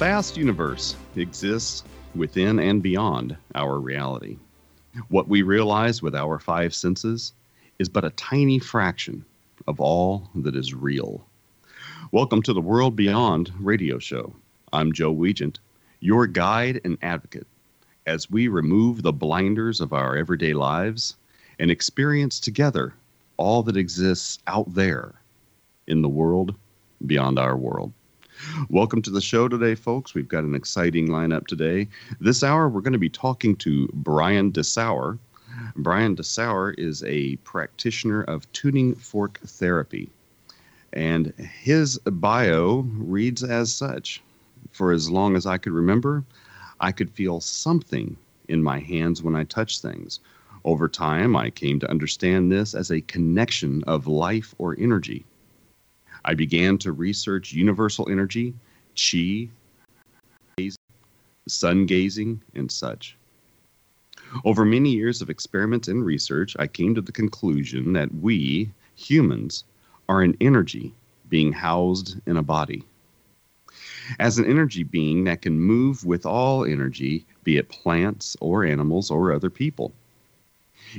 vast universe exists within and beyond our reality. What we realize with our five senses is but a tiny fraction of all that is real. Welcome to the World Beyond radio show. I'm Joe Weigant, your guide and advocate, as we remove the blinders of our everyday lives and experience together all that exists out there in the world beyond our world. Welcome to the show today, folks. We've got an exciting lineup today. This hour, we're going to be talking to Brian Dessauer. Brian Dessauer is a practitioner of tuning fork therapy, and his bio reads as such For as long as I could remember, I could feel something in my hands when I touched things. Over time, I came to understand this as a connection of life or energy. I began to research universal energy, chi, sun gazing, and such. Over many years of experiments and research, I came to the conclusion that we, humans, are an energy being housed in a body. As an energy being that can move with all energy, be it plants or animals or other people.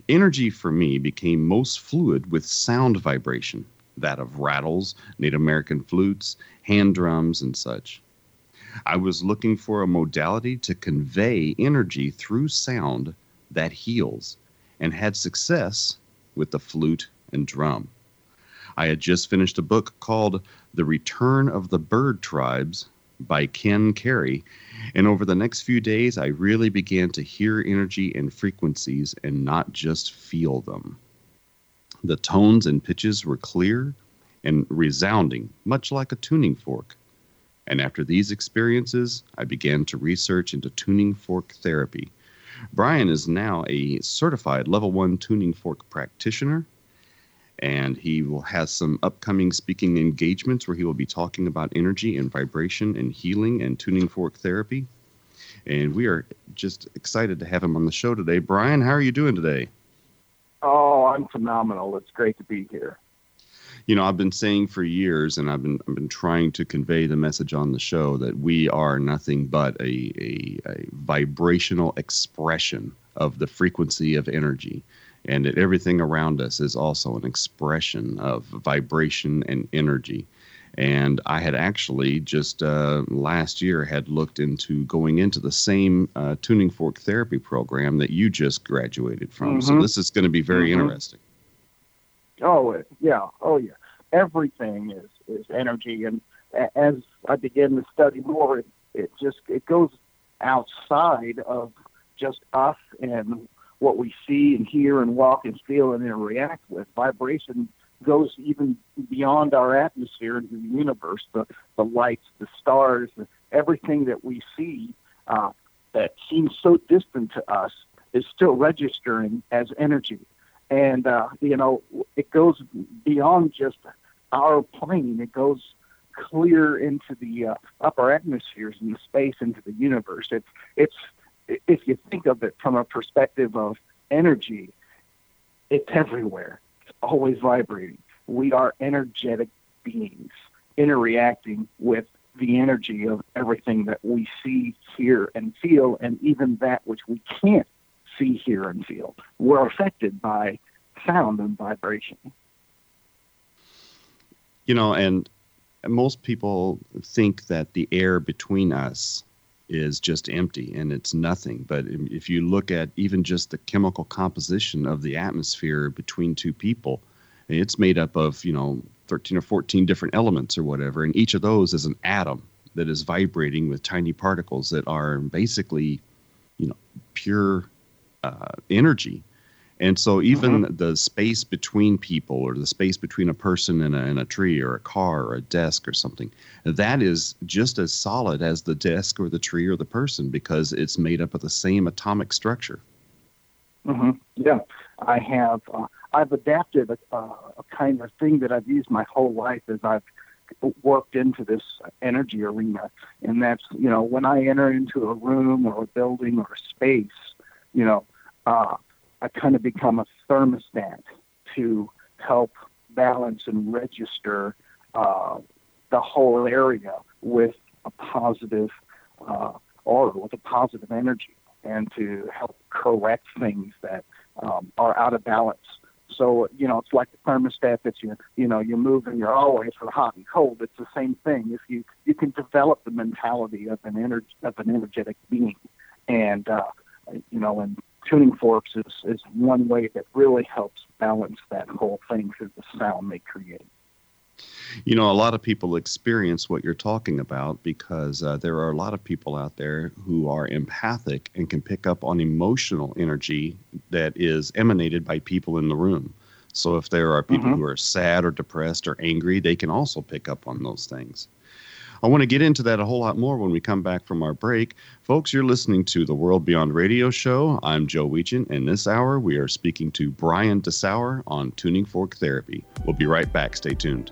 Energy for me became most fluid with sound vibration that of rattles, Native American flutes, hand drums, and such. I was looking for a modality to convey energy through sound that heals and had success with the flute and drum. I had just finished a book called The Return of the Bird Tribes by Ken Carey, and over the next few days, I really began to hear energy and frequencies and not just feel them. The tones and pitches were clear and resounding, much like a tuning fork. And after these experiences, I began to research into tuning fork therapy. Brian is now a certified level one tuning fork practitioner, and he will have some upcoming speaking engagements where he will be talking about energy and vibration and healing and tuning fork therapy. And we are just excited to have him on the show today. Brian, how are you doing today? Oh, I'm phenomenal. It's great to be here. you know, I've been saying for years, and I've been I've been trying to convey the message on the show that we are nothing but a, a, a vibrational expression of the frequency of energy, and that everything around us is also an expression of vibration and energy. And I had actually just uh, last year had looked into going into the same uh, tuning fork therapy program that you just graduated from. Mm-hmm. So this is going to be very mm-hmm. interesting. Oh yeah, oh yeah. Everything is is energy, and as I begin to study more, it, it just it goes outside of just us and what we see and hear and walk and feel and interact with. Vibration goes even beyond our atmosphere into the universe. The the lights, the stars, everything that we see uh, that seems so distant to us is still registering as energy and uh, you know it goes beyond just our plane. It goes clear into the uh, upper atmospheres and the space into the universe. It's it's if you think of it from a perspective of energy, it's everywhere. Always vibrating. We are energetic beings interacting with the energy of everything that we see, hear, and feel, and even that which we can't see, hear, and feel. We're affected by sound and vibration. You know, and most people think that the air between us is just empty and it's nothing. But if you look at even just the chemical composition of the atmosphere between two people, it's made up of, you know, 13 or 14 different elements or whatever. And each of those is an atom that is vibrating with tiny particles that are basically, you know, pure uh, energy. And so even mm-hmm. the space between people or the space between a person and a, and a tree or a car or a desk or something, that is just as solid as the desk or the tree or the person because it's made up of the same atomic structure. Mm-hmm. Yeah, I have. Uh, I've adapted a, uh, a kind of thing that I've used my whole life as I've worked into this energy arena, and that's you know when I enter into a room or a building or a space, you know, uh, I kind of become a thermostat to help balance and register uh, the whole area with a positive uh, aura, with a positive energy, and to help correct things that um, are out of balance. So you know, it's like the thermostat that you you know you move and you're always for hot and cold. It's the same thing. If you you can develop the mentality of an energy of an energetic being, and uh, you know, and tuning forks is, is one way that really helps balance that whole thing through the sound they create. You know, a lot of people experience what you're talking about because uh, there are a lot of people out there who are empathic and can pick up on emotional energy that is emanated by people in the room. So if there are people mm-hmm. who are sad or depressed or angry, they can also pick up on those things. I want to get into that a whole lot more when we come back from our break. Folks, you're listening to the World Beyond Radio Show. I'm Joe Weigant, and this hour we are speaking to Brian Dessauer on tuning fork therapy. We'll be right back. Stay tuned.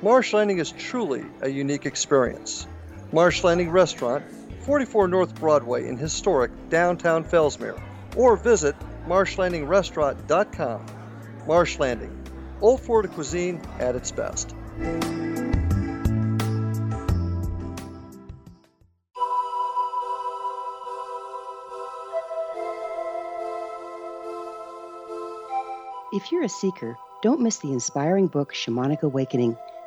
Marsh Landing is truly a unique experience. Marsh Landing Restaurant, 44 North Broadway in historic downtown Fellsmere, or visit marshlandingrestaurant.com. Marsh Landing, Old Florida cuisine at its best. If you're a seeker, don't miss the inspiring book Shamanic Awakening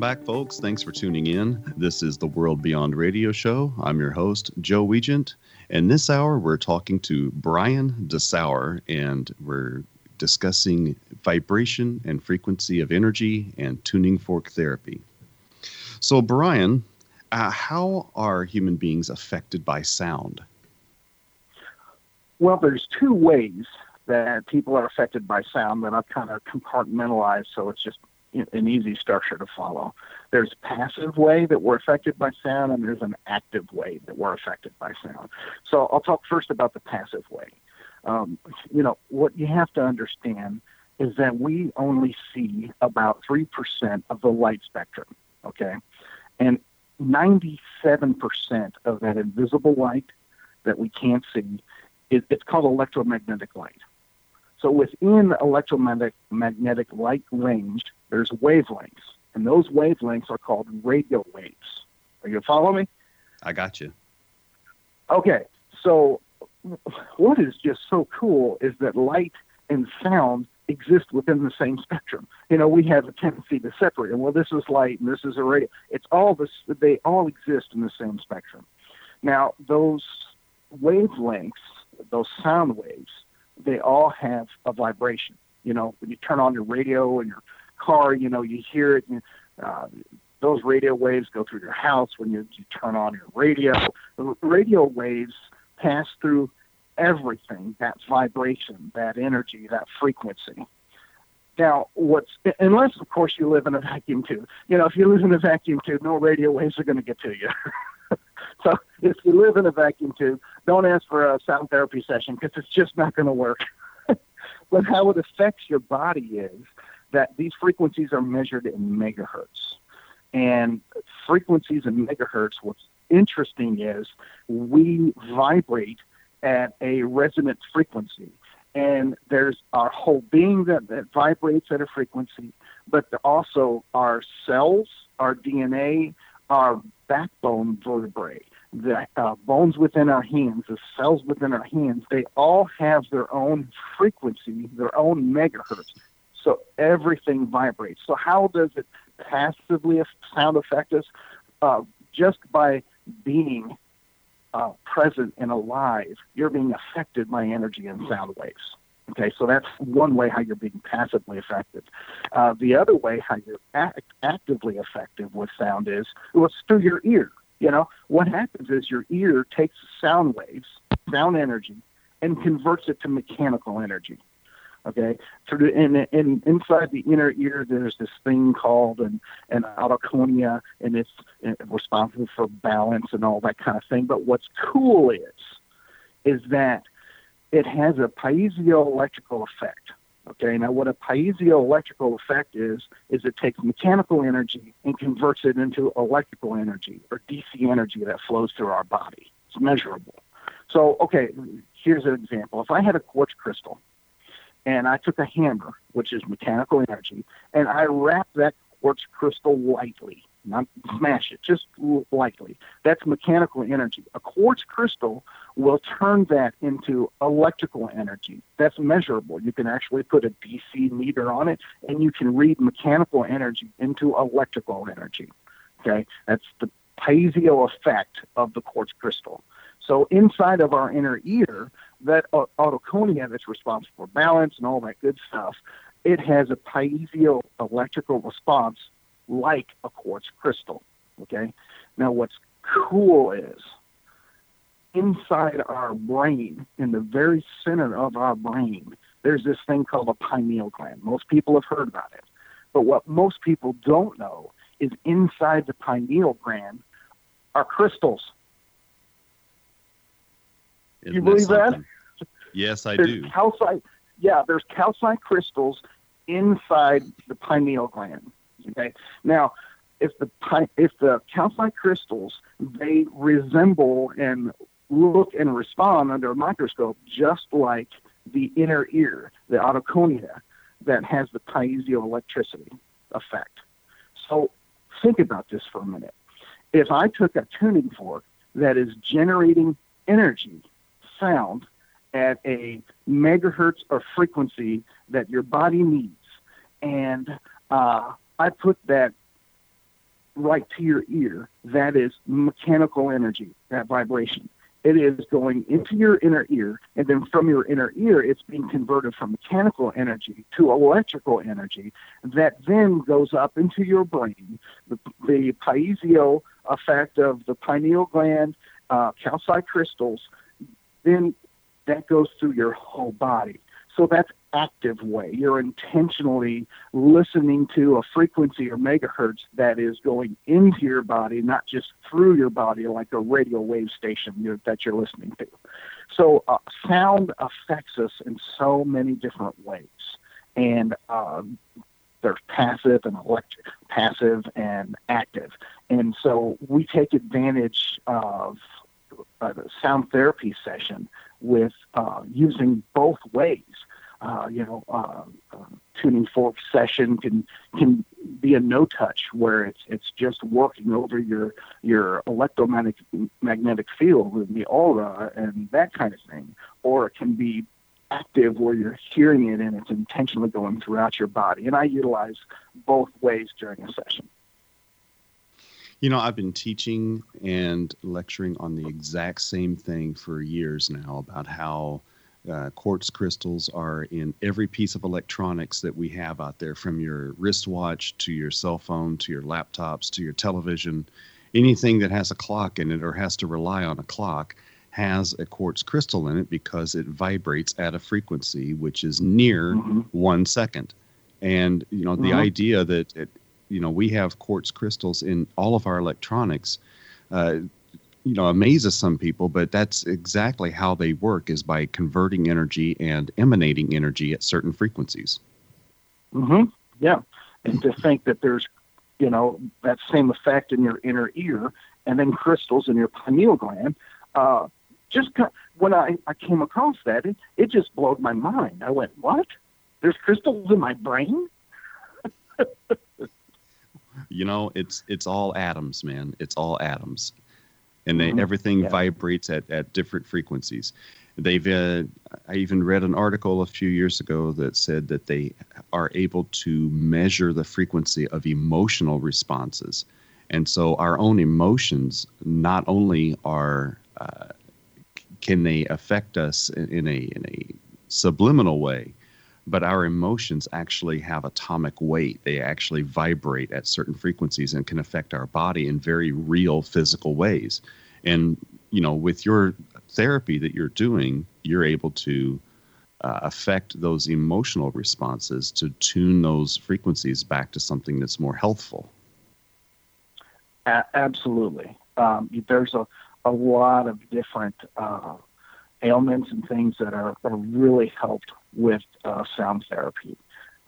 Welcome back, folks. Thanks for tuning in. This is the World Beyond Radio Show. I'm your host, Joe Weigant. And this hour, we're talking to Brian Dessauer, and we're discussing vibration and frequency of energy and tuning fork therapy. So, Brian, uh, how are human beings affected by sound? Well, there's two ways that people are affected by sound that I've kind of compartmentalized so it's just an easy structure to follow. There's passive way that we're affected by sound, and there's an active way that we're affected by sound. So I'll talk first about the passive way. Um, you know, what you have to understand is that we only see about 3% of the light spectrum, okay? And 97% of that invisible light that we can't see, it, it's called electromagnetic light. So within electromagnetic light range, there's wavelengths, and those wavelengths are called radio waves. Are you follow me? I got you. Okay, so what is just so cool is that light and sound exist within the same spectrum. You know, we have a tendency to separate them. Well, this is light and this is a radio. It's all this. They all exist in the same spectrum. Now, those wavelengths, those sound waves, they all have a vibration. You know, when you turn on your radio in your car, you know, you hear it. And, uh, those radio waves go through your house when you, you turn on your radio. The radio waves pass through everything that vibration, that energy, that frequency. Now, what's unless of course you live in a vacuum tube. You know, if you live in a vacuum tube, no radio waves are going to get to you. so if you live in a vacuum tube, don't ask for a sound therapy session because it's just not going to work. but how it affects your body is that these frequencies are measured in megahertz. And frequencies in megahertz, what's interesting is we vibrate at a resonant frequency. And there's our whole being that, that vibrates at a frequency, but also our cells, our DNA, our backbone vertebrae, the uh, bones within our hands, the cells within our hands, they all have their own frequency, their own megahertz. So everything vibrates. So how does it passively sound affect us? Uh, just by being uh, present and alive, you're being affected by energy and sound waves. Okay, so that's one way how you're being passively affected. Uh, the other way how you're act- actively affected with sound is well, it's through your ear. You know, what happens is your ear takes sound waves, sound energy, and converts it to mechanical energy. Okay, through and, and inside the inner ear, there's this thing called an an otoconia, and it's responsible for balance and all that kind of thing. But what's cool is, is that it has a piezoelectrical effect. Okay, now what a piezoelectrical effect is, is it takes mechanical energy and converts it into electrical energy or DC energy that flows through our body. It's measurable. So, okay, here's an example. If I had a quartz crystal and I took a hammer, which is mechanical energy, and I rapped that quartz crystal lightly, not smash it, just lightly. That's mechanical energy. A quartz crystal will turn that into electrical energy. That's measurable. You can actually put a DC meter on it, and you can read mechanical energy into electrical energy. Okay, that's the piezo effect of the quartz crystal. So inside of our inner ear, that otoconia that's responsible for balance and all that good stuff, it has a piezo electrical response like a quartz crystal. Okay. Now, what's cool is inside our brain, in the very center of our brain, there's this thing called a pineal gland. Most people have heard about it. But what most people don't know is inside the pineal gland are crystals. Isn't you believe that? something? Yes, I there's do. Calcite, yeah, there's calcite crystals inside the pineal gland. Okay. Now, if the if the calcite crystals they resemble and look and respond under a microscope just like the inner ear, the otoconia, that has the piezoelectricity effect. So think about this for a minute. If I took a tuning fork that is generating energy, sound, at a megahertz or frequency that your body needs, and uh, I put that right to your ear, that is mechanical energy, that vibration. It is going into your inner ear, and then from your inner ear, it's being converted from mechanical energy to electrical energy that then goes up into your brain. The, the piezo effect of the pineal gland, uh, calcite crystals, then that goes through your whole body. So that's active way. You're intentionally listening to a frequency or megahertz that is going into your body, not just through your body like a radio wave station you're, that you're listening to. So uh, sound affects us in so many different ways. And um, there's passive and electric, passive and active. And so we take advantage of a sound therapy session with uh, using both ways uh, you know, uh, uh, tuning fork session can can be a no touch where it's it's just working over your your electromagnetic magnetic field with the aura and that kind of thing, or it can be active where you're hearing it and it's intentionally going throughout your body. And I utilize both ways during a session. You know, I've been teaching and lecturing on the exact same thing for years now about how uh, quartz crystals are in every piece of electronics that we have out there, from your wristwatch to your cell phone to your laptops to your television. Anything that has a clock in it or has to rely on a clock has a quartz crystal in it because it vibrates at a frequency which is near mm-hmm. one second. And you know the Mm-hmm. idea that it, you know we have quartz crystals in all of our electronics. Uh, you know amazes some people but that's exactly how they work is by converting energy and emanating energy at certain frequencies mm-hmm Yeah, and to think that there's you know, that same effect in your inner ear, and then crystals in your pineal gland. Uh, just when I, I came across that, it, it just blew my mind. I went, what? There's crystals in my brain? you know, it's it's all atoms, man. It's all atoms, and they, Mm-hmm. everything Yeah. vibrates at, at different frequencies. They've uh, I even read an article a few years ago that said that they are able to measure the frequency of emotional responses, and so our own emotions not only are uh, can they affect us in, in a in a subliminal way, but our emotions actually have atomic weight. They actually vibrate at certain frequencies and can affect our body in very real physical ways. And you know, with your therapy that you're doing, you're able to uh, affect those emotional responses to tune those frequencies back to something that's more healthful. A- absolutely. Um, there's a, a lot of different uh, ailments and things that are, are really helped with uh, sound therapy.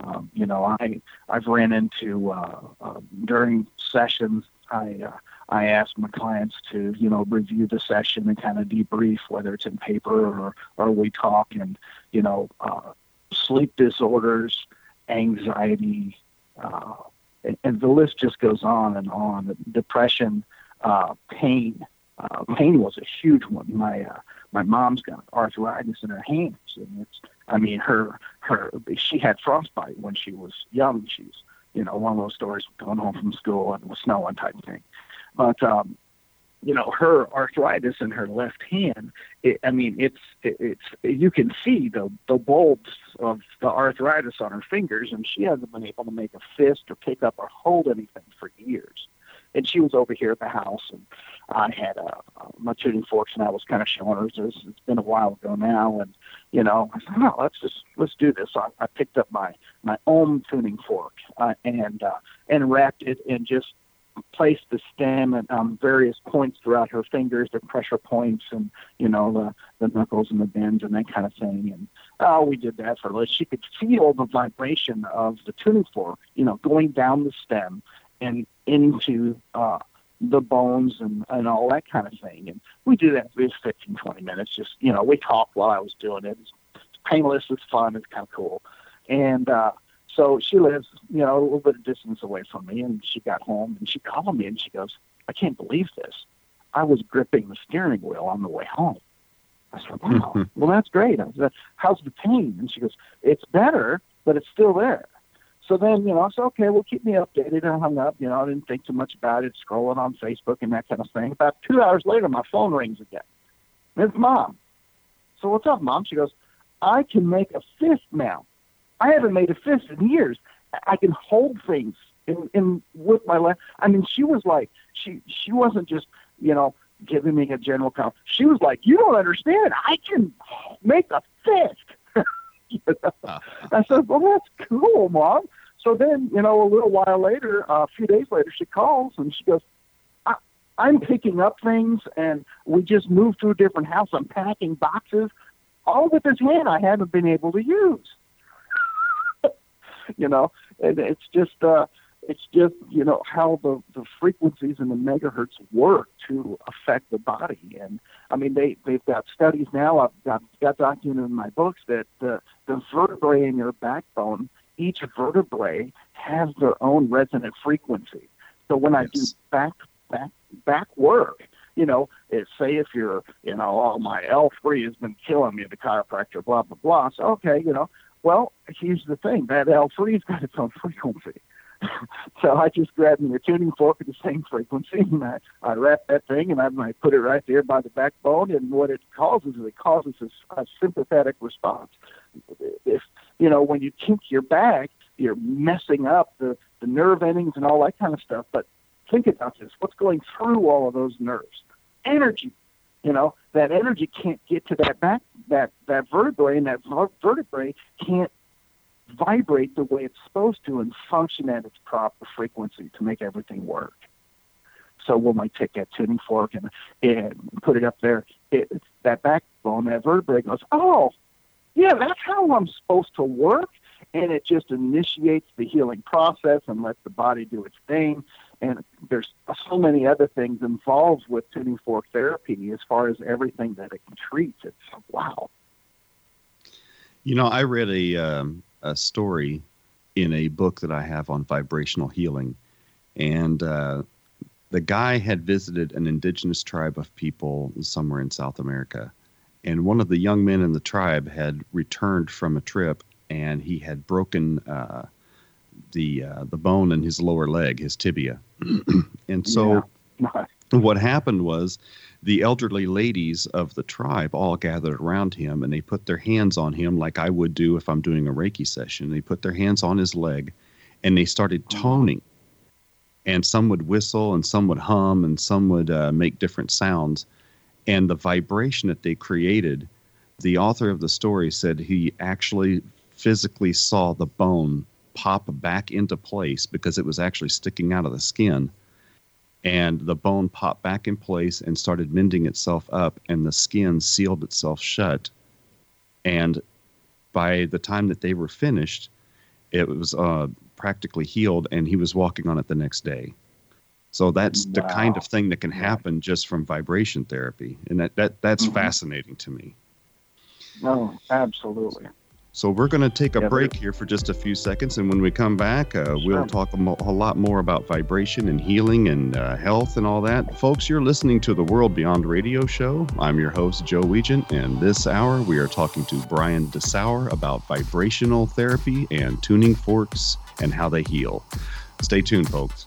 Um, you know, I I've ran into uh, uh, during sessions. I uh, I ask my clients to you know review the session and kind of debrief whether it's in paper or or we talk and you know uh, sleep disorders, anxiety, uh, and, and the list just goes on and on. Depression, pain. Uh, pain was a huge one. My uh, my mom's got arthritis in her hands, and it's. I mean, her her she had frostbite when she was young. She's you know one of those stories going home from school and it was snowing type thing. But um, you know her arthritis in her left hand. It, I mean, it's it, it's you can see the the bulbs of the arthritis on her fingers, and she hasn't been able to make a fist or pick up or hold anything for years. And she was over here at the house, and I had uh, my tuning forks, and I was kind of showing her. It's, it's been a while ago now, and you know, I said, "Oh, let's just let's do this." I, I picked up my my own tuning fork uh, and uh, and rapped it and just placed the stem at um, various points throughout her fingers, the pressure points, and you know the the knuckles and the bends and that kind of thing. And oh, we did that for a little. She could feel the vibration of the tuning fork, you know, going down the stem and into uh, the bones and, and all that kind of thing. And we do that for 15, 20 minutes. Just, you know, we talked while I was doing it. It's, it's painless. It's fun. It's kind of cool. And uh, so she lives, you know, a little bit of distance away from me. And she got home and she called me and she goes, I can't believe this. I was gripping the steering wheel on the way home. I said, wow, well, that's great. I said, how's the pain? And she goes, it's better, but it's still there. So then, you know, I said, okay, well, keep me updated. I hung up. You know, I didn't think too much about it, scrolling on Facebook and that kind of thing. About two hours later, my phone rings again. It's mom. So what's up, mom? She goes, I can make a fist now. I haven't made a fist in years. I can hold things in, in with my left. I mean, she was like, she she wasn't just, you know, giving me a general comment. She was like, you don't understand. I can make a fist. You know? Uh-huh. I said, well, that's cool, mom. So then, you know, a little while later, uh, a few days later, she calls and she goes, I, I'm picking up things and we just moved to a different house. I'm packing boxes, all with this hand I haven't been able to use. you know, and it's just, uh, it's just, you know, how the, the frequencies and the megahertz work to affect the body. And I mean, they, they've got studies now, I've got, got documented in my books that the, the vertebrae in your backbone, each vertebrae has their own resonant frequency. So when I do back, back, back work, you know, it, say if you're, you know, oh, my L3 has been killing me, the chiropractor, blah, blah, blah. So, okay, you know, well, here's the thing. That L3's got its own frequency. so I just grabbed my tuning fork at the same frequency, and I, I rap that thing, and I, I put it right there by the backbone. And what it causes is it causes a, a sympathetic response. If you know when you kink your back, you're messing up the the nerve endings and all that kind of stuff. But think about this: what's going through all of those nerves? Energy. You know that energy can't get to that back that that vertebrae, and that ver- vertebrae can't vibrate the way it's supposed to and function at its proper frequency to make everything work. So when I take that tuning fork and, and put it up there, it, that backbone, that vertebrae goes, oh, yeah, that's how I'm supposed to work. and it just initiates the healing process and lets the body do its thing. And there's so many other things involved with tuning fork therapy as far as everything that it can treat. It's wow. You know, I read a um, a story in a book that I have on vibrational healing, and uh, the guy had visited an indigenous tribe of people somewhere in South America, and one of the young men in the tribe had returned from a trip, and he had broken uh, the uh, the bone in his lower leg, his tibia, and so. Yeah. what happened was the elderly ladies of the tribe all gathered around him and they put their hands on him like I would do if I'm doing a Reiki session. They put their hands on his leg and they started toning. And some would whistle and some would hum and some would uh, make different sounds. And the vibration that they created, the author of the story said he actually physically saw the bone pop back into place because it was actually sticking out of the skin. And the bone popped back in place and started mending itself up and the skin sealed itself shut. And by the time that they were finished it was uh, practically healed and he was walking on it the next day so that's wow. the kind of thing that can happen just from vibration therapy and that, that that's mm-hmm. fascinating to me no absolutely so we're going to take a yeah, break here for just a few seconds, and when we come back, uh, we'll talk a, mo- a, lot more about vibration and healing and uh, health and all that. Folks, you're listening to the World Beyond Radio Show. I'm your host, Joe Weigant, and this hour we are talking to Brian Dessauer about vibrational therapy and tuning forks and how they heal. Stay tuned, folks.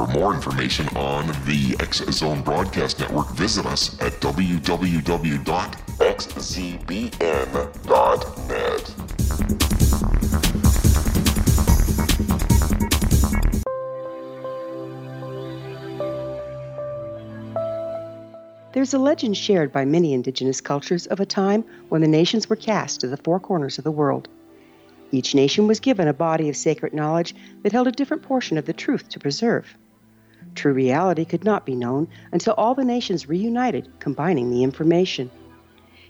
For more information on the X Zone Broadcast Network, visit us at www.xzbn.net. There's a legend shared by many indigenous cultures of a time when the nations were cast to the four corners of the world. Each nation was given a body of sacred knowledge that held a different portion of the truth to preserve. True reality could not be known until all the nations reunited, combining the information.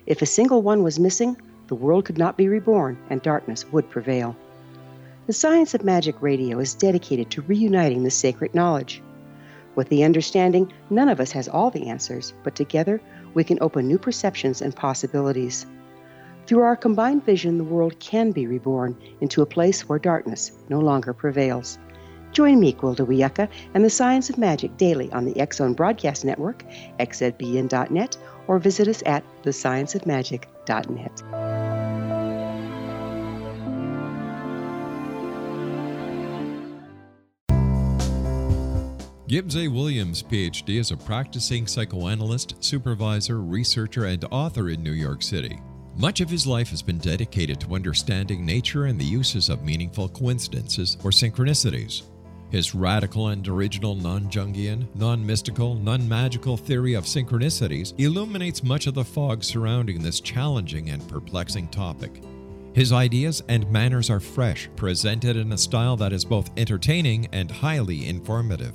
If a single one was missing, the world could not be reborn and darkness would prevail. The Science of Magic Radio is dedicated to reuniting the sacred knowledge. With the understanding, none of us has all the answers, but together we can open new perceptions and possibilities. Through our combined vision, the world can be reborn into a place where darkness no longer prevails. Join me, Gwilda Wiyaka, and the Science of Magic daily on the Zone Broadcast Network, xzbn.net, or visit us at thescienceofmagic.net. Gibbs A. Williams, PhD, is a practicing psychoanalyst, supervisor, researcher, and author in New York City. Much of his life has been dedicated to understanding nature and the uses of meaningful coincidences or synchronicities. His radical and original non Jungian, non mystical, non magical theory of synchronicities illuminates much of the fog surrounding this challenging and perplexing topic. His ideas and manners are fresh, presented in a style that is both entertaining and highly informative.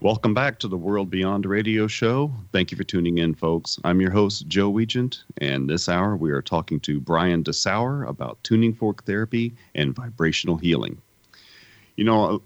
Welcome back to the World Beyond Radio Show. Thank you for tuning in, folks. I'm your host, Joe Weigant, and this hour we are talking to Brian Dessauer about tuning fork therapy and vibrational healing. You know,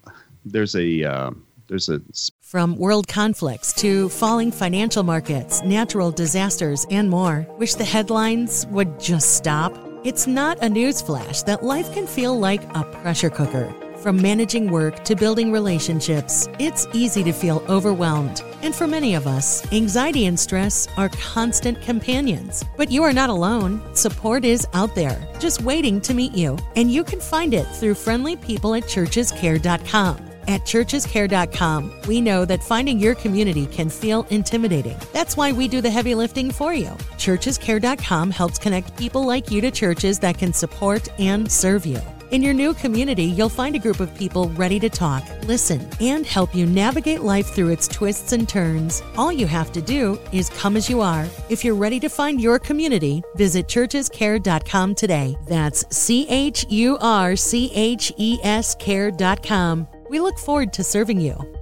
there's a uh, there's a from world conflicts to falling financial markets, natural disasters, and more. Wish the headlines would just stop. It's not a newsflash that life can feel like a pressure cooker. From managing work to building relationships, it's easy to feel overwhelmed. And for many of us, anxiety and stress are constant companions. But you are not alone. Support is out there, just waiting to meet you. And you can find it through friendly people at churchescare.com. At churchescare.com, we know that finding your community can feel intimidating. That's why we do the heavy lifting for you. Churchescare.com helps connect people like you to churches that can support and serve you. In your new community, you'll find a group of people ready to talk, listen, and help you navigate life through its twists and turns. All you have to do is come as you are. If you're ready to find your community, visit churchescare.com today. That's C H U R C H E S care.com. We look forward to serving you.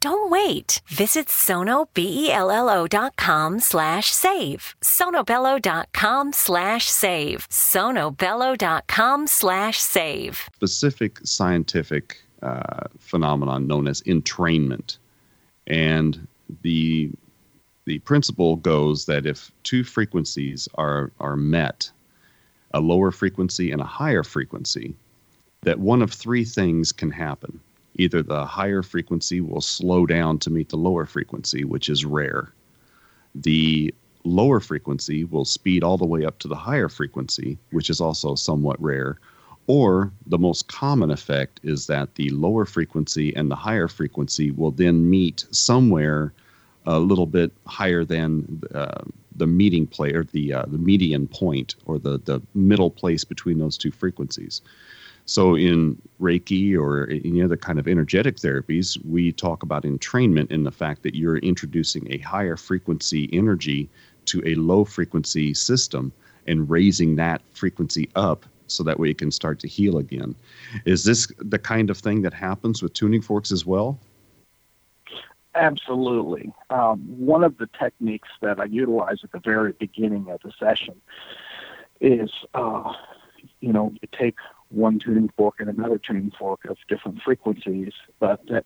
Don't wait. Visit sonobello.com slash save. sonobello.com slash save. sonobello.com slash save. specific scientific uh, phenomenon known as entrainment, and the the principle goes that if two frequencies are are met, a lower frequency and a higher frequency, that one of three things can happen. Either the higher frequency will slow down to meet the lower frequency, which is rare. The lower frequency will speed all the way up to the higher frequency, which is also somewhat rare. Or the most common effect is that the lower frequency and the higher frequency will then meet somewhere a little bit higher than uh, the meeting play or the uh, the median point or the the middle place between those two frequencies. So in Reiki or any other kind of energetic therapies, we talk about entrainment in the fact that you're introducing a higher frequency energy to a low frequency system and raising that frequency up so that way it can start to heal again. Is this the kind of thing that happens with tuning forks as well? Absolutely. Um, one of the techniques that I utilize at the very beginning of the session is, uh, you know, you take one tuning fork and another tuning fork of different frequencies, but that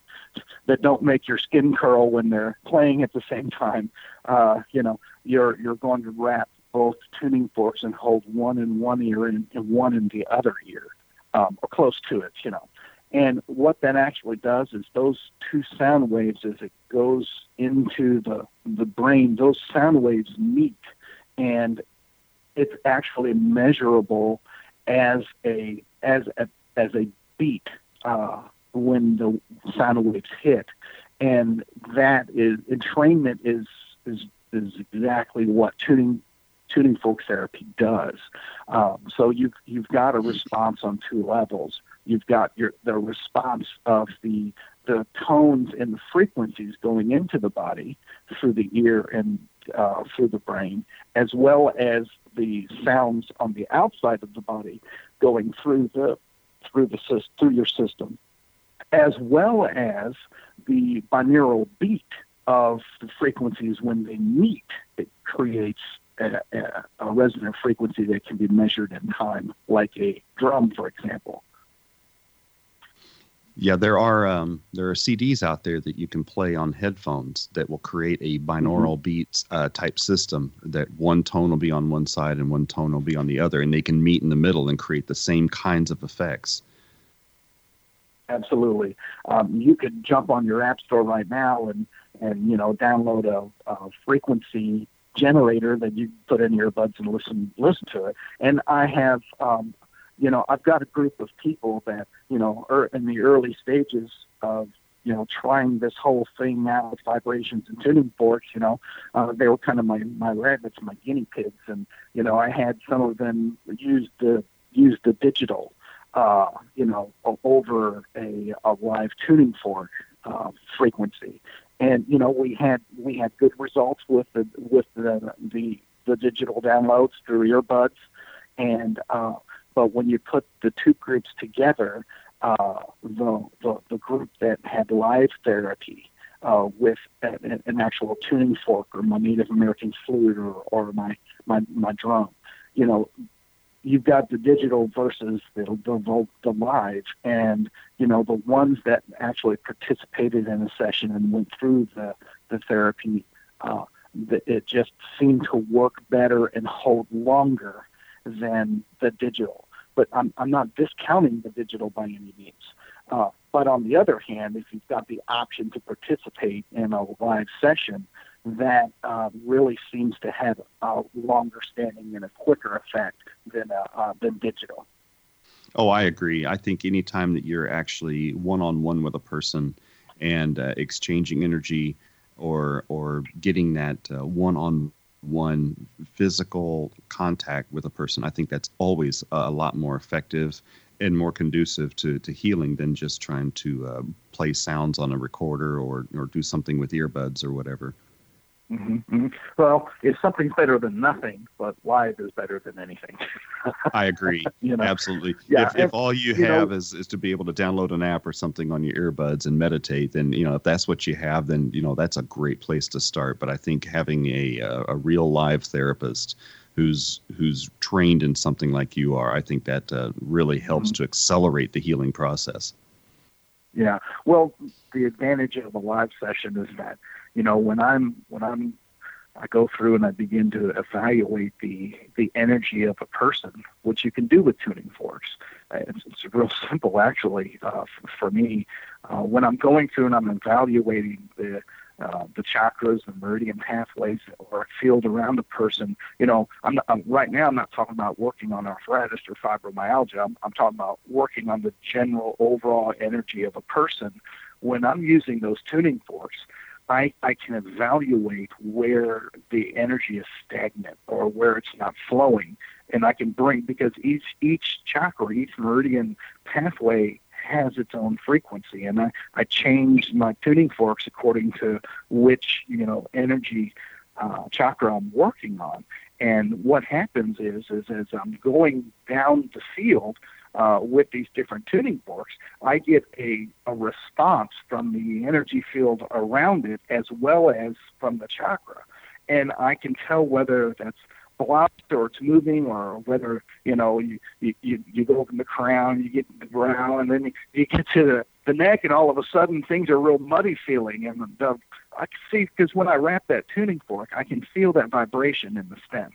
that don't make your skin curl when they're playing at the same time. Uh, you know, you're you're going to rap both tuning forks and hold one in one ear and, and one in the other ear, um, or close to it. You know, and what that actually does is those two sound waves, as it goes into the the brain, those sound waves meet, and it's actually measurable as a as a as a beat uh, when the sound waves hit, and that is entrainment is is is exactly what tuning tuning fork therapy does. Um, so you you've got a response on two levels You've got your the response of the the tones and the frequencies going into the body through the ear and uh, through the brain, as well as the sounds on the outside of the body going through the through the through your system, as well as the binaural beat of the frequencies when they meet. It creates a, a, a resonant frequency that can be measured in time, like a drum, for example. Yeah, there are um, there are CDs out there that you can play on headphones that will create a binaural mm-hmm. beats uh, type system. That one tone will be on one side and one tone will be on the other, and they can meet in the middle and create the same kinds of effects. Absolutely, um, you could jump on your app store right now and and you know download a, a frequency generator that you put in your buds and listen listen to it. And I have um, you know, I've got a group of people that, you know, are in the early stages of, you know, trying this whole thing out with vibrations and tuning forks, you know, uh, they were kind of my, my rabbits, my guinea pigs. And, you know, I had some of them use the, use the digital, uh, you know, over a, a live tuning fork, uh, frequency. And, you know, we had, we had good results with the, with the, the, the digital downloads through earbuds. And, uh, but when you put the two groups together, uh, the, the, the group that had live therapy uh, with an, an actual tuning fork or my Native American flute or, or my, my, my drum, you know, you've got the digital versus the, the, the live. And you know the ones that actually participated in a session and went through the the therapy uh, it just seemed to work better and hold longer than the digital but I'm, I'm not discounting the digital by any means. Uh, but on the other hand, if you've got the option to participate in a live session, that uh, really seems to have a longer standing and a quicker effect than uh, uh, than digital. Oh, I agree. I think anytime that you're actually one on one with a person and uh, exchanging energy or or getting that one on one physical contact with a person, I think that's always a lot more effective and more conducive to, to healing than just trying to uh, play sounds on a recorder or, or do something with earbuds or whatever. Mm-hmm, mm-hmm. Well, if something's better than nothing, but live is better than anything. I agree. you know? Absolutely. Yeah, if, if, if all you, you have know, is, is to be able to download an app or something on your earbuds and meditate, then you know if that's what you have, then you know that's a great place to start. But I think having a a, a real live therapist who's who's trained in something like you are, I think that uh, really helps mm-hmm. to accelerate the healing process. Yeah. Well, the advantage of a live session is that you know when i'm when i'm i go through and i begin to evaluate the the energy of a person which you can do with tuning forks uh, it's, it's real simple actually uh, for, for me uh, when i'm going through and i'm evaluating the uh, the chakras and meridian pathways or field around a person. You know, I'm, not, I'm, right now. I'm not talking about working on arthritis or fibromyalgia. I'm, I'm talking about working on the general overall energy of a person. When I'm using those tuning forks, I, I can evaluate where the energy is stagnant or where it's not flowing. And I can bring, because each, each chakra, each meridian pathway has its own frequency. And I, I change my tuning forks according to which, you know, energy uh, chakra I'm working on. And what happens is, is as I'm going down the field, uh, with these different tuning forks, I get a, a response from the energy field around it as well as from the chakra. And I can tell whether that's blocked or it's moving or whether, you know, you, you, you, go from the crown, you get the brow, and then you, you get to the, the neck, and all of a sudden things are real muddy feeling. And the, I can see, because when I rap that tuning fork, I can feel that vibration in the stem.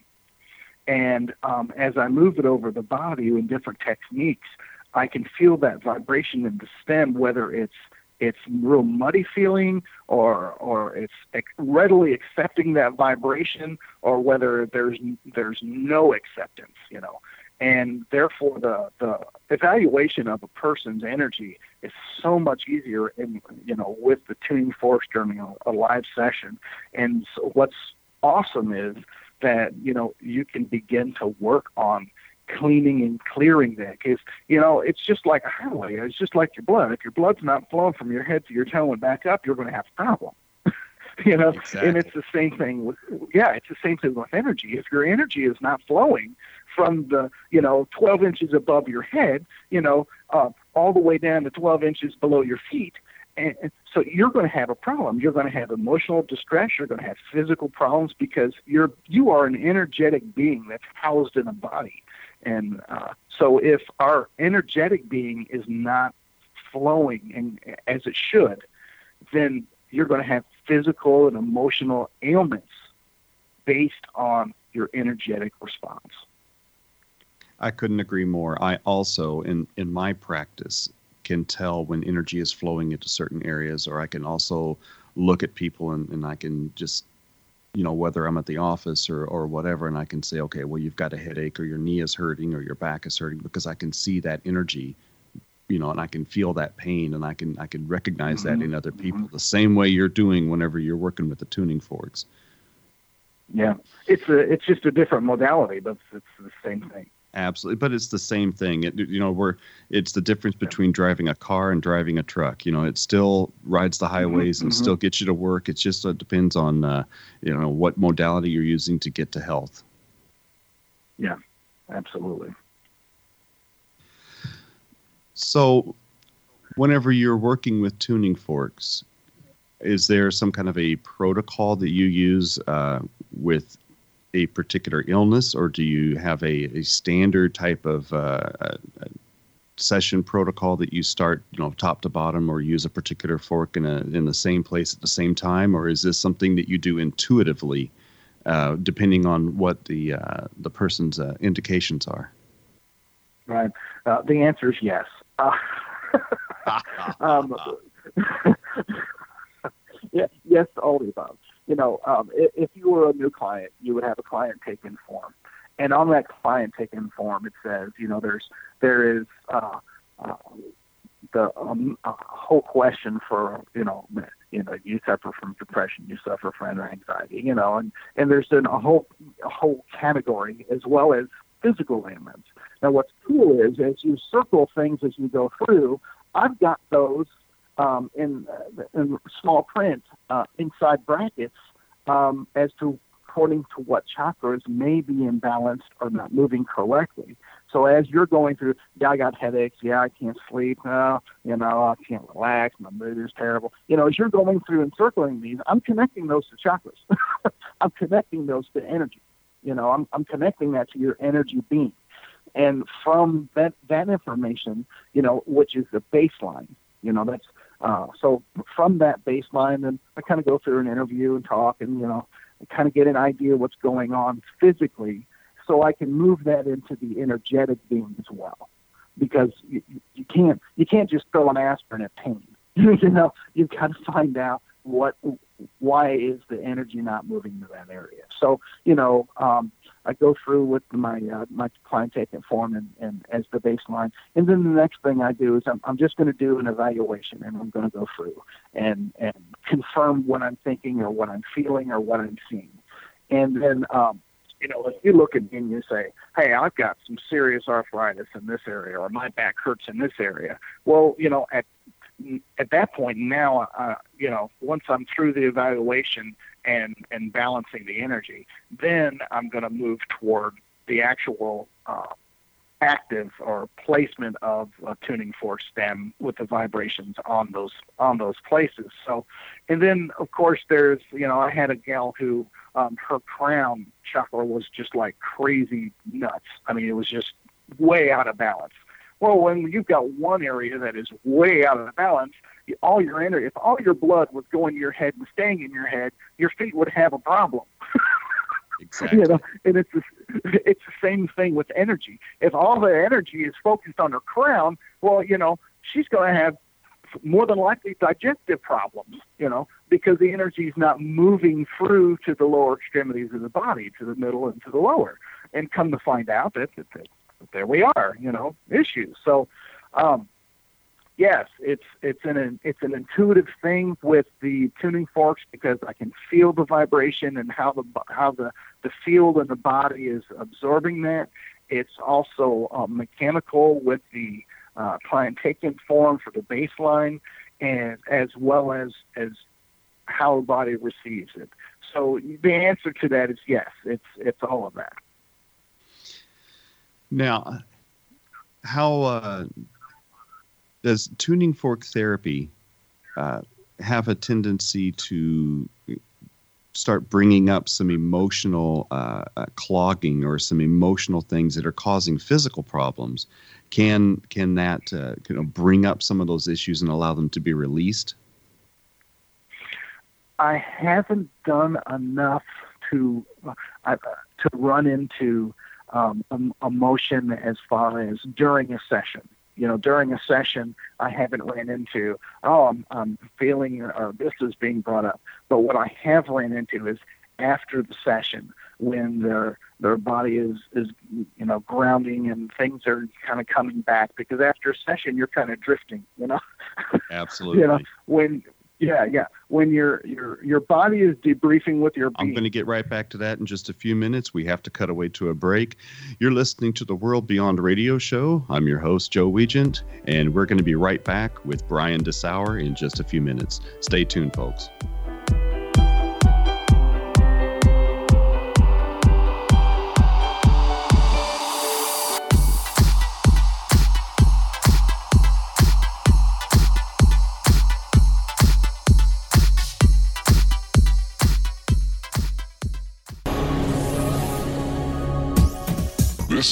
And um, as I move it over the body in different techniques, I can feel that vibration in the stem, whether it's it's real muddy feeling or or it's readily accepting that vibration or whether there's there's no acceptance you know. And therefore the the evaluation of a person's energy is so much easier in you know with the tuning forks during a, a live session. And so what's awesome is that you know you can begin to work on cleaning and clearing that because you know it's just like a highway. It's just like your blood. If your blood's not flowing from your head to your toe and back up you're going to have a problem. You know? Exactly. and it's the same thing with yeah it's the same thing with energy. If your energy is not flowing from the you know 12 inches above your head you know uh, all the way down to 12 inches below your feet and so you're going to have a problem. You're going to have emotional distress. You're going to have physical problems because you're you are an energetic being that's housed in a body. And uh, so if our energetic being is not flowing and as it should, then you're going to have physical and emotional ailments based on your energetic response. I couldn't agree more. I also, in in my practice, can tell when energy is flowing into certain areas, or I can also look at people and, and I can just, you know, whether I'm at the office or, or whatever, and I can say, okay, well, you've got a headache or your knee is hurting or your back is hurting because I can see that energy, you know, and I can feel that pain and I can I can recognize mm-hmm. that in other people mm-hmm. the same way you're doing whenever you're working with the tuning forks. Yeah, it's a it's just a different modality, but it's, it's the same thing. Absolutely, but it's the same thing. It, you know, where it's the difference between driving a car and driving a truck. You know, it still rides the mm-hmm, highways mm-hmm, and still gets you to work. It just uh, depends on uh, you know what modality you're using to get to health. Yeah, absolutely. So, whenever you're working with tuning forks, is there some kind of a protocol that you use uh, with a particular illness, or do you have a, a standard type of uh, session protocol that you start, you know, top to bottom, or use a particular fork in a in the same place at the same time, or is this something that you do intuitively, uh, depending on what the uh, the person's uh, indications are? Right. Uh, the answer is yes. Uh, um, yeah, yes to all the above you know, um, if, if you were a new client, you would have a client take-in form, and on that client take-in form, it says, you know, there's there is uh, uh, the um, a whole question for you know, you know, you suffer from depression, you suffer from anxiety, you know, and and there's a whole a whole category as well as physical ailments. Now, what's cool is as you circle things as you go through, I've got those um, in, uh, in small print uh, inside brackets um, as to according to what chakras may be imbalanced or not moving correctly. So as you're going through, yeah, I got headaches. Yeah, I can't sleep. Uh, you know, I can't relax. My mood is terrible. You know, as you're going through and circling these, I'm connecting those to chakras. I'm connecting those to energy. You know, I'm, I'm connecting that to your energy being. And from that, that information, you know, which is the baseline, you know, that's uh, so from that baseline, then I kind of go through an interview and talk, and you know, kind of get an idea what's going on physically, so I can move that into the energetic being as well. Because you, you can't you can't just throw an aspirin at pain. you know, you've got to find out what why is the energy not moving to that area. So you know, um, I go through with my uh, my client taking form and, and as the baseline, and then the next thing I do is I'm, I'm just going to do an evaluation, and I'm going to go through and and confirm what I'm thinking or what I'm feeling or what I'm seeing, and then um, you know if you look at me and you say, hey, I've got some serious arthritis in this area, or my back hurts in this area, well, you know at at that point now, uh, you know, once I'm through the evaluation and and balancing the energy, then I'm going to move toward the actual uh, active or placement of a tuning fork stem with the vibrations on those on those places. So, and then of course there's you know I had a gal who um, her crown chakra was just like crazy nuts. I mean it was just way out of balance. Well, when you've got one area that is way out of balance, all your energy, if all your blood was going to your head and staying in your head, your feet would have a problem. Exactly. you know, and it's the, it's the same thing with energy. If all the energy is focused on her crown, well, you know, she's going to have more than likely digestive problems, you know, because the energy is not moving through to the lower extremities of the body, to the middle and to the lower. And come to find out that, that, that there we are, you know, issues. So, um, yes, it's it's an it's an intuitive thing with the tuning forks because I can feel the vibration and how the how the the field in the body is absorbing that. It's also uh, mechanical with the uh, taking form for the baseline, and as well as as how the body receives it. So the answer to that is yes. It's it's all of that. Now, how uh, does tuning fork therapy uh, have a tendency to start bringing up some emotional uh, uh, clogging or some emotional things that are causing physical problems? Can can that uh, you know bring up some of those issues and allow them to be released? I haven't done enough to uh, to run into um, emotion as far as during a session. You know, during a session, I haven't ran into, oh, I'm, I'm feeling, or this is being brought up. But what I have ran into is after the session when their their body is is you know grounding and things are kind of coming back because after a session you're kind of drifting you know absolutely you know when yeah, yeah. When your your your body is debriefing with your I'm going to get right back to that in just a few minutes. We have to cut away to a break. You're listening to the World Beyond Radio Show. I'm your host Joe Weigant, and we're going to be right back with Brian Dessauer in just a few minutes. Stay tuned, folks.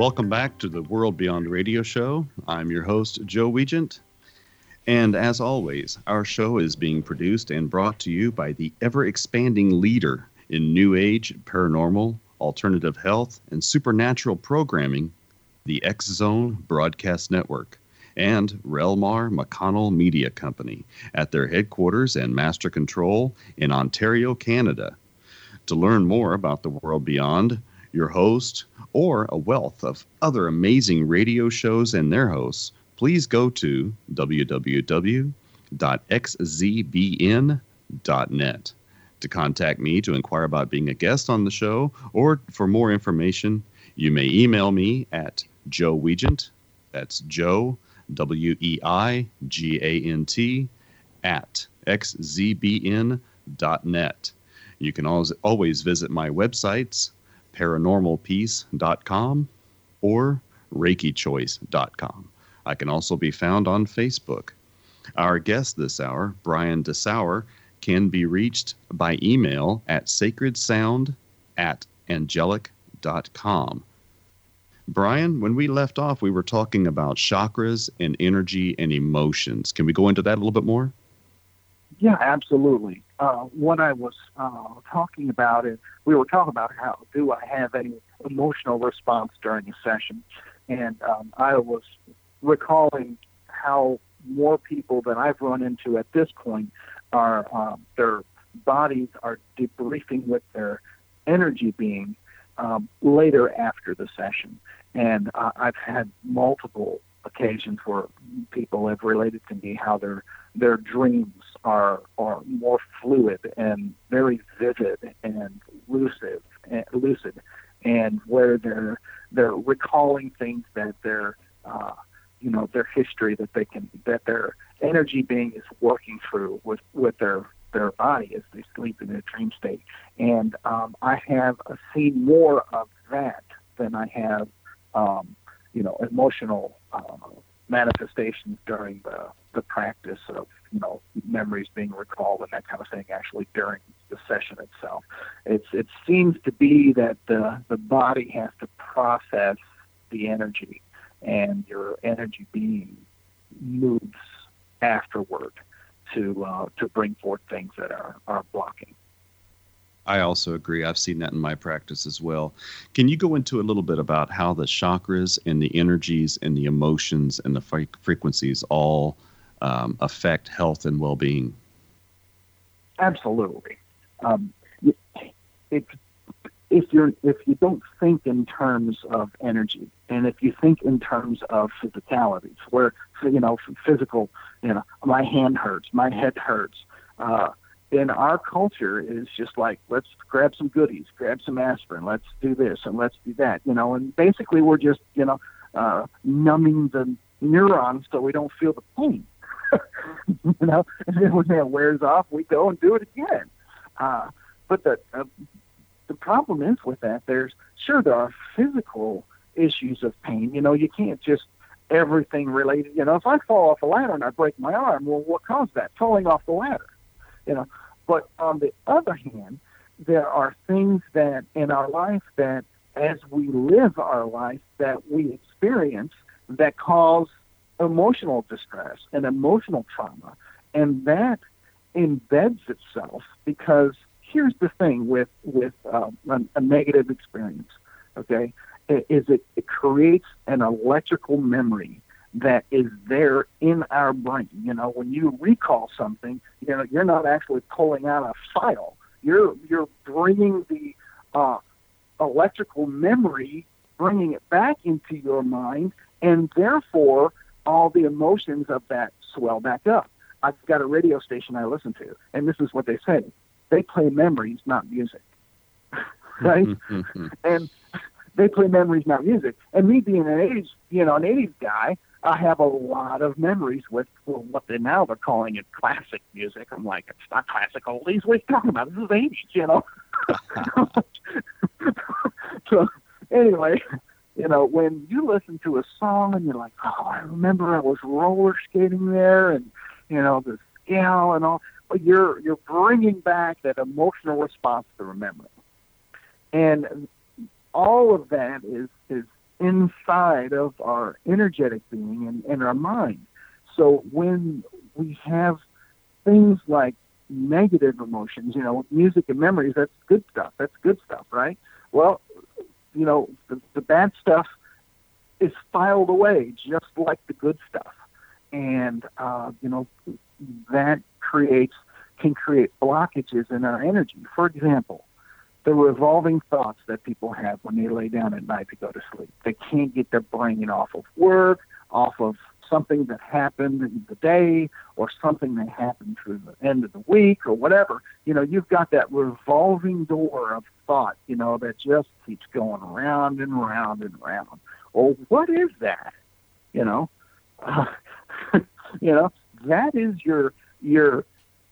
Welcome back to the World Beyond Radio Show. I'm your host, Joe Weigant. And as always, our show is being produced and brought to you by the ever expanding leader in New Age, paranormal, alternative health, and supernatural programming, the X Zone Broadcast Network, and Relmar McConnell Media Company at their headquarters and master control in Ontario, Canada. To learn more about the world beyond, your host, or a wealth of other amazing radio shows and their hosts, please go to www.xzbn.net. To contact me to inquire about being a guest on the show or for more information, you may email me at Joe Weigant. That's Joe, W E I G A N T, at xzbn.net. You can always, always visit my websites, paranormalpeace.com or reikichoice.com. I can also be found on Facebook. Our guest this hour, Brian Dessauer, can be reached by email at sacredsound at angelic.com. Brian, when we left off, we were talking about chakras and energy and emotions. Can we go into that a little bit more? Yeah, absolutely. Uh, what I was uh, talking about is we were talking about how do I have any emotional response during a session, and um, I was recalling how more people that I've run into at this point are um, their bodies are debriefing with their energy being um, later after the session, and uh, I've had multiple occasions where people have related to me how their their dreams are are more fluid and very vivid and lucid and lucid and where they're they're recalling things that they're uh, you know their history that they can that their energy being is working through with with their their body as they sleep in a dream state. And um, I have seen more of that than I have um, you know emotional uh, manifestations during the the practice of you know memories being recalled and that kind of thing actually during the session itself. It's it seems to be that the the body has to process the energy and your energy being moves afterward to uh, to bring forth things that are, are blocking. I also agree. I've seen that in my practice as well. Can you go into a little bit about how the chakras and the energies and the emotions and the fre- frequencies all um, affect health and well being? Absolutely. Um, if if you're if you don't think in terms of energy and if you think in terms of physicalities, where you know physical, you know, my hand hurts, my head hurts. Uh, our culture is just like let's grab some goodies, grab some aspirin, let's do this and let's do that, you know, and basically we're just you know uh, numbing the neurons so we don't feel the pain. you know, and then when that wears off, we go and do it again. Uh, but the uh, the problem is with that. There's sure there are physical issues of pain. You know, you can't just everything related. You know, if I fall off a ladder and I break my arm, well, what caused that? Falling off the ladder. You know, but on the other hand, there are things that in our life that, as we live our life, that we experience that cause emotional distress and emotional trauma. And that embeds itself because here's the thing with, with uh, a, a negative experience, okay, is it, it creates an electrical memory that is there in our brain. You know, when you recall something, you know, you're not actually pulling out a file. You're you're bringing the uh, electrical memory, bringing it back into your mind, and therefore all the emotions of that swell back up. I've got a radio station I listen to, and this is what they say: they play memories, not music, right? and they play memories, not music. And me being an '80s, you know, an '80s guy, I have a lot of memories with well, what they now they're calling it classic music. I'm like, it's not classic oldies. What are you talking about? This is '80s, you know. so anyway, you know, when you listen to a song and you're like, oh, I remember I was roller skating there, and you know the scale and all. But you're you're bringing back that emotional response to remembering, and all of that is is inside of our energetic being and, and our mind. So when we have things like negative emotions, you know, music and memories, that's good stuff. That's good stuff, right? Well, you know, the, the bad stuff is filed away just like the good stuff. And, uh, you know, that creates, can create blockages in our energy. For example, the revolving thoughts that people have when they lay down at night to go to sleep. They can't get their brain off of work, off of something that happened in the day, or something that happened through the end of the week, or whatever. You know, you've got that revolving door of thought, you know, that just keeps going around and around and around. Well, what is that? You know, uh, you know, that is your your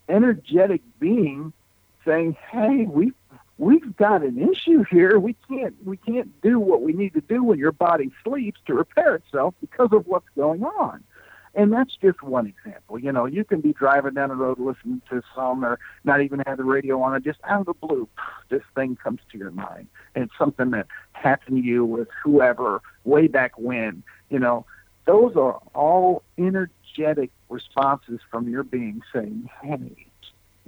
energetic being saying, "Hey, we we've got an issue here. We can't we can't do what we need to do when your body sleeps to repair itself because of what's going on. And that's just one example. You know, you can be driving down the road listening to some or not even have the radio on and just out of the blue, this thing comes to your mind. And it's something that happened to you with whoever way back when. You know, those are all energetic responses from your being saying, Hey,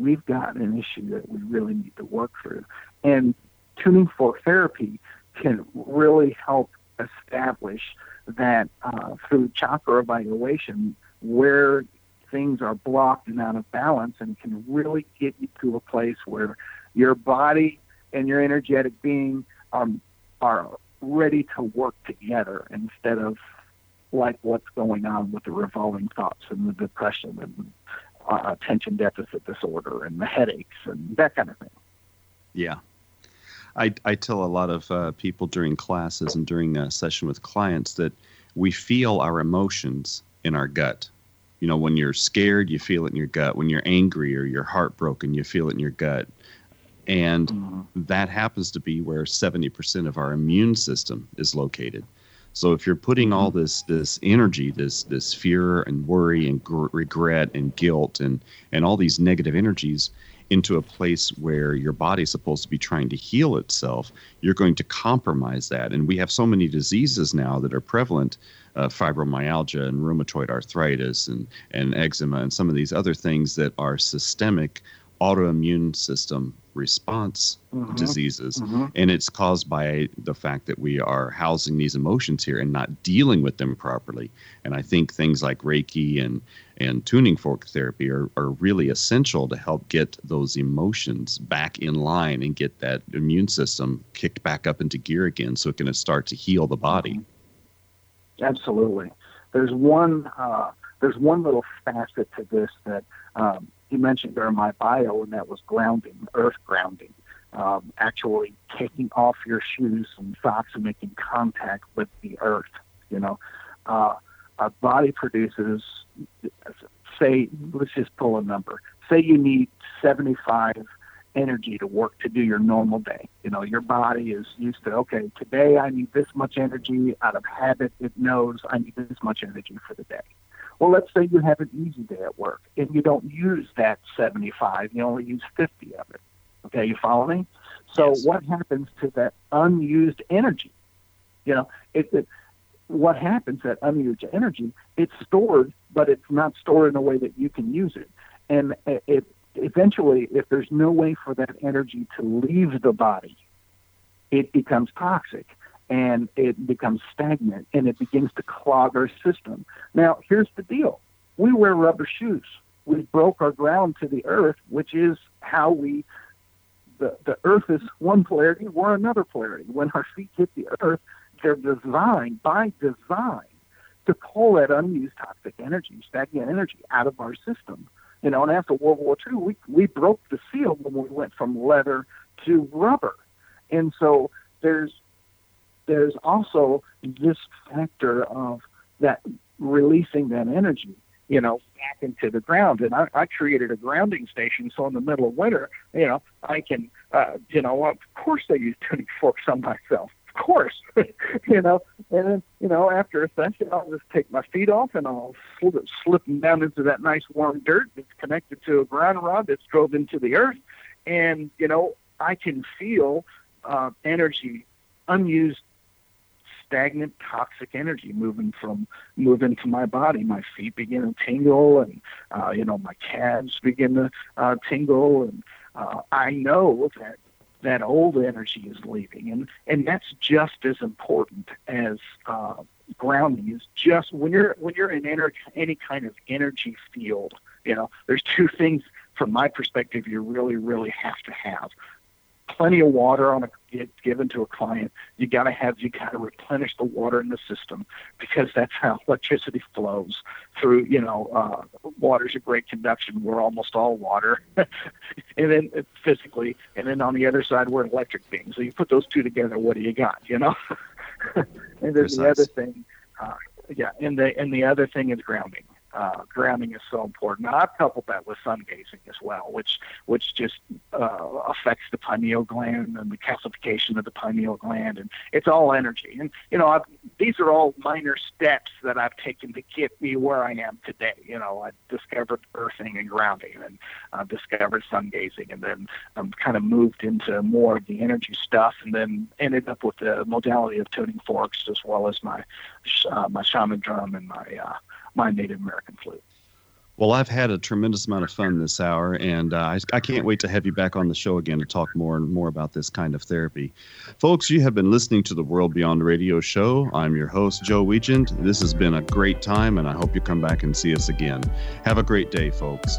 we've got an issue that we really need to work through. And tuning fork therapy can really help establish that uh, through chakra evaluation where things are blocked and out of balance and can really get you to a place where your body and your energetic being um, are ready to work together instead of like what's going on with the revolving thoughts and the depression and uh, attention deficit disorder and the headaches and that kind of thing. Yeah. I, I tell a lot of uh, people during classes and during a session with clients that we feel our emotions in our gut. You know, when you're scared, you feel it in your gut. When you're angry or you're heartbroken, you feel it in your gut. And mm-hmm. that happens to be where 70% of our immune system is located. So if you're putting all mm-hmm. this this energy, this this fear and worry and gr- regret and guilt and and all these negative energies into a place where your body's supposed to be trying to heal itself, you're going to compromise that. And we have so many diseases now that are prevalent, uh, fibromyalgia and rheumatoid arthritis and and eczema and some of these other things that are systemic autoimmune system response Mhm. diseases. Mhm. And it's caused by the fact that we are housing these emotions here and not dealing with them properly. And I think things like Reiki and, and tuning fork therapy are, are really essential to help get those emotions back in line and get that immune system kicked back up into gear again so it can start to heal the body. Absolutely. There's one uh, there's one little facet to this that um, you mentioned during my bio, and that was grounding, earth grounding. Um, actually taking off your shoes and socks and making contact with the earth. You know, uh, our body produces, say, let's just pull a number. Say you need 75 energy to work to do your normal day. You know, your body is used to, okay, today I need this much energy. Out of habit, it knows I need this much energy for the day. Well, let's say you have an easy day at work and you don't use that 75, you only use 50 of it. Okay, you follow me? So what happens to that unused energy? You know, it, it what happens that unused energy? It's stored, but it's not stored in a way that you can use it. And it eventually, if there's no way for that energy to leave the body, it becomes toxic and it becomes stagnant and it begins to clog our system. Now, here's the deal we wear rubber shoes. We broke our ground to the earth, which is how we, the, the earth is one polarity, we're another polarity. When our feet hit the earth, they're designed by design to pull that unused toxic energy, stagnant energy out of our system. You know, and after World War II, we, we broke the seal when we went from leather to rubber. And so there's there's also this factor of that releasing that energy, you know, back into the ground. And I, I created a grounding station, so in the middle of winter, you know, I can, uh, you know, of course I use tuning forks on myself. Of course, you know, and then, you know, after a session, I'll just take my feet off and I'll slip, slip them down into that nice warm dirt that's connected to a ground rod that's drove into the earth. And, you know, I can feel uh, energy, unused stagnant toxic energy moving from moving to my body. My feet begin to tingle, and uh, you know my calves begin to uh, tingle, and uh, I know that that old energy is leaving, and and that's just as important as uh, grounding. Is just when you're when you're in ener- any kind of energy field. You know, there's two things from my perspective you really really have to have plenty of water on a given to a client. You got to have you got to replenish the water in the system because that's how electricity flows through. You know, uh, water's a great conduction. We're almost all water, and then uh, physically, and then on the other side we're an electric being. So you put those two together, what do you got? You know, and then the other thing, uh, yeah, and the and the other thing is grounding uh, grounding is so important. Now, I've coupled that with sun gazing as well, which which just uh, affects the pineal gland and the calcification of the pineal gland, and it's all energy. And you know, I've, these are all minor steps that I've taken to get me where I am today. You know, I discovered earthing and grounding, and uh, discovered sun gazing, and then um, kind of moved into more of the energy stuff, and then ended up with the modality of tuning forks as well as my uh, my shaman drum and my uh, my Native American flute. Well, I've had a tremendous amount of fun this hour, and uh, I, I can't wait to have you back on the show again to talk more and more about this kind of therapy. Folks, you have been listening to the World Beyond Radio show. I'm your host, Joe Weigant. This has been a great time, and I hope you come back and see us again. Have a great day, folks.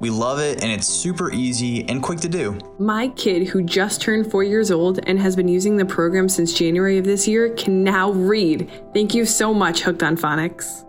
We love it and it's super easy and quick to do. My kid, who just turned four years old and has been using the program since January of this year, can now read. Thank you so much, Hooked on Phonics.